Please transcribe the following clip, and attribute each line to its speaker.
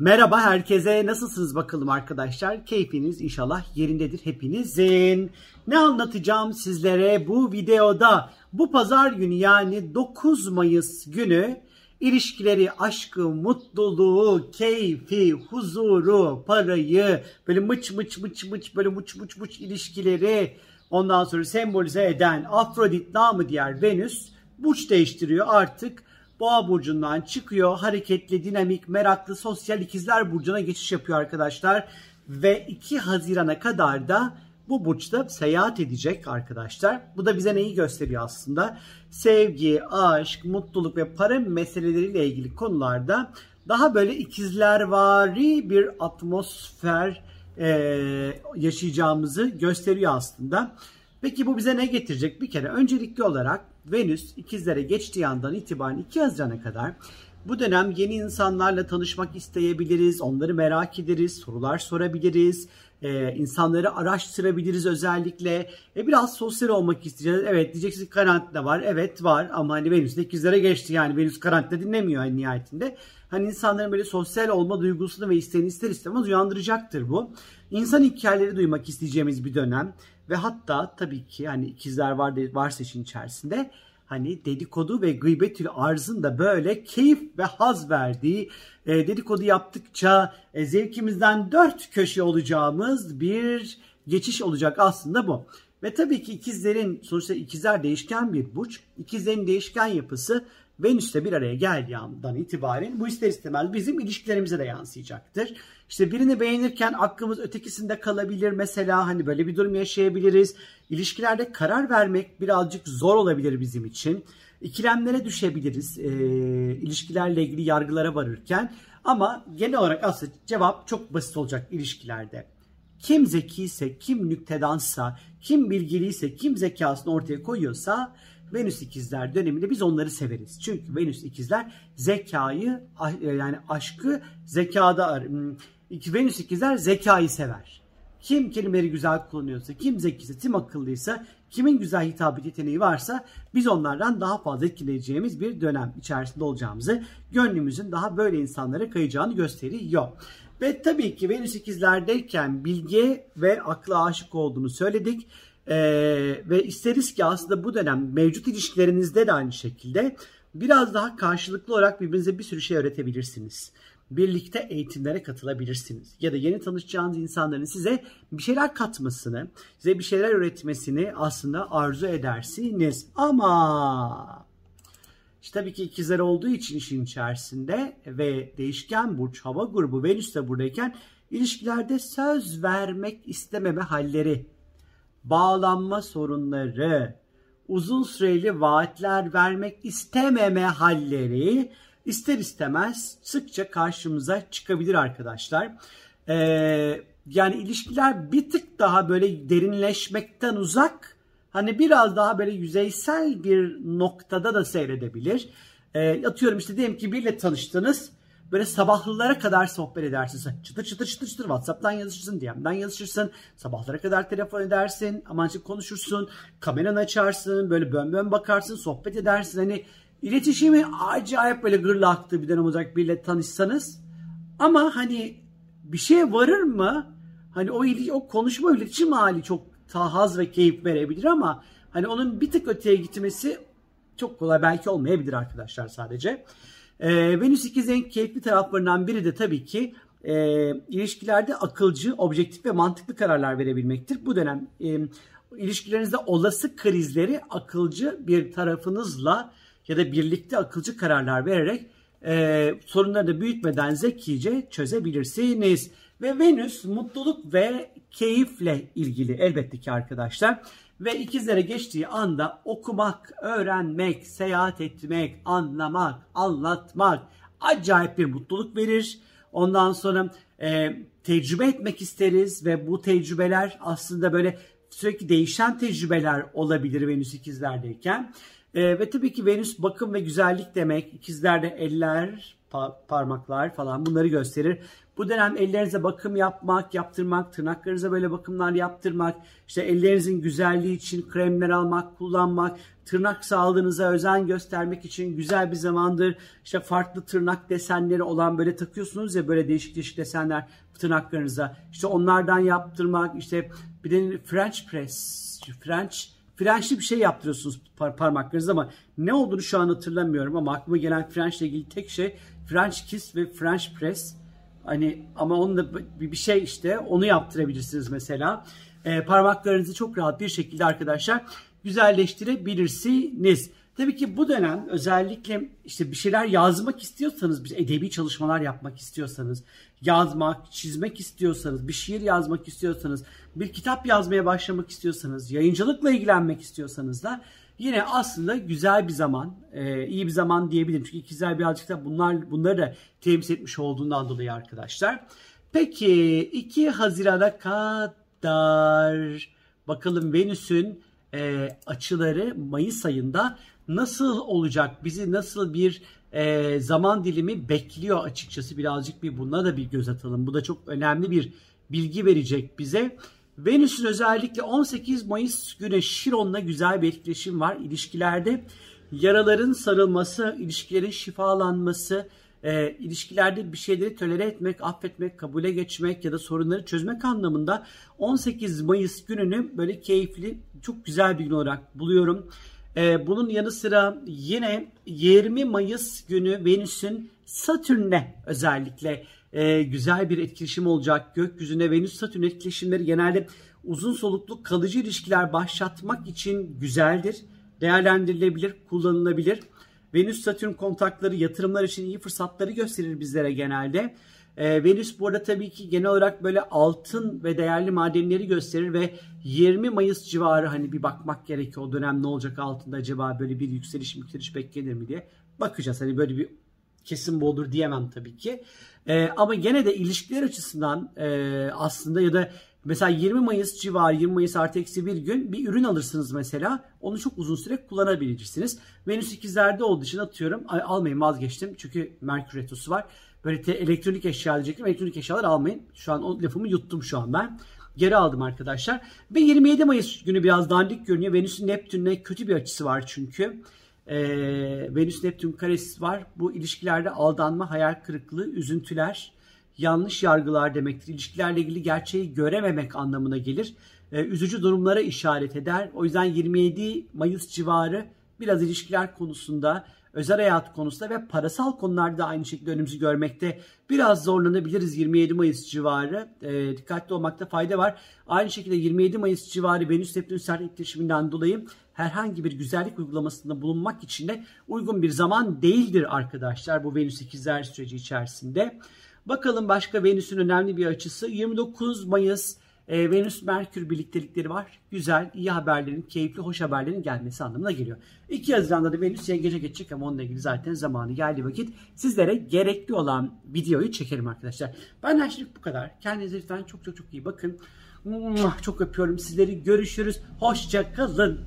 Speaker 1: Merhaba herkese. Nasılsınız bakalım arkadaşlar? Keyfiniz inşallah yerindedir hepinizin. Ne anlatacağım sizlere bu videoda? Bu pazar günü yani 9 Mayıs günü ilişkileri, aşkı, mutluluğu, keyfi, huzuru, parayı, böyle mıç mıç mıç mıç böyle mıç mıç mıç ilişkileri ondan sonra sembolize eden Afrodit namı diğer Venüs burç değiştiriyor artık Boğa burcundan çıkıyor. Hareketli, dinamik, meraklı, sosyal ikizler burcuna geçiş yapıyor arkadaşlar. Ve 2 Haziran'a kadar da bu burçta seyahat edecek arkadaşlar. Bu da bize neyi gösteriyor aslında? Sevgi, aşk, mutluluk ve para meseleleriyle ilgili konularda daha böyle ikizlervari bir atmosfer e, yaşayacağımızı gösteriyor aslında. Peki bu bize ne getirecek? Bir kere öncelikli olarak Venüs ikizlere geçtiği andan itibaren 2 Haziran'a kadar bu dönem yeni insanlarla tanışmak isteyebiliriz, onları merak ederiz, sorular sorabiliriz, e, insanları araştırabiliriz özellikle. E, biraz sosyal olmak isteyeceğiz. Evet diyeceksiniz karantina var, evet var ama hani Venüs de ikizlere geçti yani Venüs karantina dinlemiyor en nihayetinde. Hani insanların böyle sosyal olma duygusunu ve isteğini ister istemez uyandıracaktır bu. İnsan hikayeleri duymak isteyeceğimiz bir dönem. Ve hatta tabii ki hani ikizler var varsa işin içerisinde hani dedikodu ve gıybetül arzın da böyle keyif ve haz verdiği e, dedikodu yaptıkça e, zevkimizden dört köşe olacağımız bir geçiş olacak aslında bu. Ve tabii ki ikizlerin sonuçta ikizler değişken bir burç. İkizlerin değişken yapısı Venüs'le bir araya geldiği andan itibaren bu ister istemez bizim ilişkilerimize de yansıyacaktır. İşte birini beğenirken aklımız ötekisinde kalabilir mesela hani böyle bir durum yaşayabiliriz. İlişkilerde karar vermek birazcık zor olabilir bizim için. İkilemlere düşebiliriz e, ilişkilerle ilgili yargılara varırken. Ama genel olarak aslında cevap çok basit olacak ilişkilerde. Kim zekiyse, kim nüktedansa, kim bilgiliyse, kim zekasını ortaya koyuyorsa Venüs ikizler döneminde biz onları severiz. Çünkü Venüs ikizler zekayı e, yani aşkı zekada hmm, Venüs ikizler zekayı sever. Kim kelimeleri güzel kullanıyorsa, kim zekiyse, kim akıllıysa, kimin güzel hitap yeteneği varsa biz onlardan daha fazla etkileyeceğimiz bir dönem içerisinde olacağımızı, gönlümüzün daha böyle insanlara kayacağını gösteriyor. Ve tabii ki Venüs ikizlerdeyken bilgiye ve akla aşık olduğunu söyledik. Ee, ve isteriz ki aslında bu dönem mevcut ilişkilerinizde de aynı şekilde biraz daha karşılıklı olarak birbirinize bir sürü şey öğretebilirsiniz. Birlikte eğitimlere katılabilirsiniz. Ya da yeni tanışacağınız insanların size bir şeyler katmasını, size bir şeyler öğretmesini aslında arzu edersiniz. Ama işte tabii ki ikizler olduğu için işin içerisinde ve değişken burç hava grubu Venüs de buradayken ilişkilerde söz vermek istememe halleri bağlanma sorunları, uzun süreli vaatler vermek istememe halleri ister istemez sıkça karşımıza çıkabilir arkadaşlar. Ee, yani ilişkiler bir tık daha böyle derinleşmekten uzak, hani biraz daha böyle yüzeysel bir noktada da seyredebilir. Ee, atıyorum işte diyelim ki biriyle tanıştınız Böyle sabahlılara kadar sohbet edersin. Çıtır çıtır çıtır çıtır WhatsApp'tan yazışırsın, DM'den yazışırsın. Sabahlara kadar telefon edersin. Amancık konuşursun. Kameranı açarsın. Böyle bön bön bakarsın. Sohbet edersin. Hani iletişimi acayip böyle gırla aktığı bir dönem olacak biriyle tanışsanız. Ama hani bir şeye varır mı? Hani o, o konuşma iletişim hali çok haz ve keyif verebilir ama hani onun bir tık öteye gitmesi çok kolay belki olmayabilir arkadaşlar sadece. E, Venüs ikizlerin keyifli taraflarından biri de tabii ki e, ilişkilerde akılcı, objektif ve mantıklı kararlar verebilmektir. Bu dönem e, ilişkilerinizde olası krizleri akılcı bir tarafınızla ya da birlikte akılcı kararlar vererek e, sorunları da büyütmeden zekice çözebilirsiniz. Ve Venüs mutluluk ve keyifle ilgili elbette ki arkadaşlar. Ve ikizlere geçtiği anda okumak, öğrenmek, seyahat etmek, anlamak, anlatmak acayip bir mutluluk verir. Ondan sonra e, tecrübe etmek isteriz ve bu tecrübeler aslında böyle sürekli değişen tecrübeler olabilir Venüs ikizlerdeyken. E, ve tabii ki Venüs bakım ve güzellik demek. İkizlerde eller, pa- parmaklar falan bunları gösterir. Bu dönem ellerinize bakım yapmak, yaptırmak, tırnaklarınıza böyle bakımlar yaptırmak, işte ellerinizin güzelliği için kremler almak, kullanmak, tırnak sağlığınıza özen göstermek için güzel bir zamandır. İşte farklı tırnak desenleri olan böyle takıyorsunuz ya böyle değişik değişik desenler tırnaklarınıza. İşte onlardan yaptırmak, işte bir de French press, French French'li bir şey yaptırıyorsunuz par- parmaklarınızda ama ne olduğunu şu an hatırlamıyorum ama aklıma gelen French ile ilgili tek şey French kiss ve French press. Hani ama onun da bir şey işte onu yaptırabilirsiniz mesela. Ee, parmaklarınızı çok rahat bir şekilde arkadaşlar güzelleştirebilirsiniz. Tabii ki bu dönem özellikle işte bir şeyler yazmak istiyorsanız, bir edebi çalışmalar yapmak istiyorsanız, yazmak, çizmek istiyorsanız, bir şiir yazmak istiyorsanız, bir kitap yazmaya başlamak istiyorsanız, yayıncılıkla ilgilenmek istiyorsanız da yine aslında güzel bir zaman, e, iyi bir zaman diyebilirim. Çünkü ikizler birazcık da bunlar bunları da temsil etmiş olduğundan dolayı arkadaşlar. Peki 2 Haziran'a kadar bakalım Venüs'ün e, açıları Mayıs ayında nasıl olacak? Bizi nasıl bir e, zaman dilimi bekliyor açıkçası birazcık bir buna da bir göz atalım. Bu da çok önemli bir bilgi verecek bize. Venüs'ün özellikle 18 Mayıs günü Şiron'la güzel bir etkileşim var. İlişkilerde yaraların sarılması, ilişkilerin şifalanması, e, ilişkilerde bir şeyleri tolere etmek, affetmek, kabule geçmek ya da sorunları çözmek anlamında 18 Mayıs gününü böyle keyifli, çok güzel bir gün olarak buluyorum. E, bunun yanı sıra yine 20 Mayıs günü Venüs'ün Satürn'le özellikle e, güzel bir etkileşim olacak. Gökyüzünde Venüs-Satürn etkileşimleri genelde uzun soluklu kalıcı ilişkiler başlatmak için güzeldir. Değerlendirilebilir, kullanılabilir. Venüs-Satürn kontakları yatırımlar için iyi fırsatları gösterir bizlere genelde. Ee, Venüs bu arada tabii ki genel olarak böyle altın ve değerli madenleri gösterir ve 20 Mayıs civarı hani bir bakmak gerekiyor o dönem ne olacak altında acaba böyle bir yükseliş yükseliş beklenir mi diye bakacağız. Hani böyle bir kesin bu olur diyemem tabii ki. Ee, ama gene de ilişkiler açısından e, aslında ya da mesela 20 Mayıs civarı 20 Mayıs artı eksi bir gün bir ürün alırsınız mesela. Onu çok uzun süre kullanabilirsiniz. Venüs ikizlerde olduğu için atıyorum ay, almayın vazgeçtim. Çünkü Merkür Retrosu var. Böyle te, elektronik eşya diyecektim. Elektronik eşyalar almayın. Şu an o lafımı yuttum şu an ben. Geri aldım arkadaşlar. Ve 27 Mayıs günü biraz dandik görünüyor. Venüs'ün Neptün'le kötü bir açısı var çünkü. Ee, Venüs Neptün karesi var. Bu ilişkilerde aldanma, hayal kırıklığı, üzüntüler, yanlış yargılar demektir. İlişkilerle ilgili gerçeği görememek anlamına gelir. Ee, üzücü durumlara işaret eder. O yüzden 27 Mayıs civarı biraz ilişkiler konusunda, özel hayat konusunda ve parasal konularda aynı şekilde önümüzü görmekte biraz zorlanabiliriz 27 Mayıs civarı. E, dikkatli olmakta fayda var. Aynı şekilde 27 Mayıs civarı Venüs Neptün sert etkileşiminden dolayı herhangi bir güzellik uygulamasında bulunmak için de uygun bir zaman değildir arkadaşlar bu Venüs ikizler süreci içerisinde. Bakalım başka Venüs'ün önemli bir açısı 29 Mayıs e, Venüs Merkür birliktelikleri var. Güzel, iyi haberlerin, keyifli, hoş haberlerin gelmesi anlamına geliyor. 2 Haziran'da da Venüs yengece geçecek ama onunla ilgili zaten zamanı geldi vakit sizlere gerekli olan videoyu çekerim arkadaşlar. Benden şimdilik bu kadar. Kendinize lütfen çok çok çok iyi bakın. Çok öpüyorum sizleri. Görüşürüz. Hoşça kalın.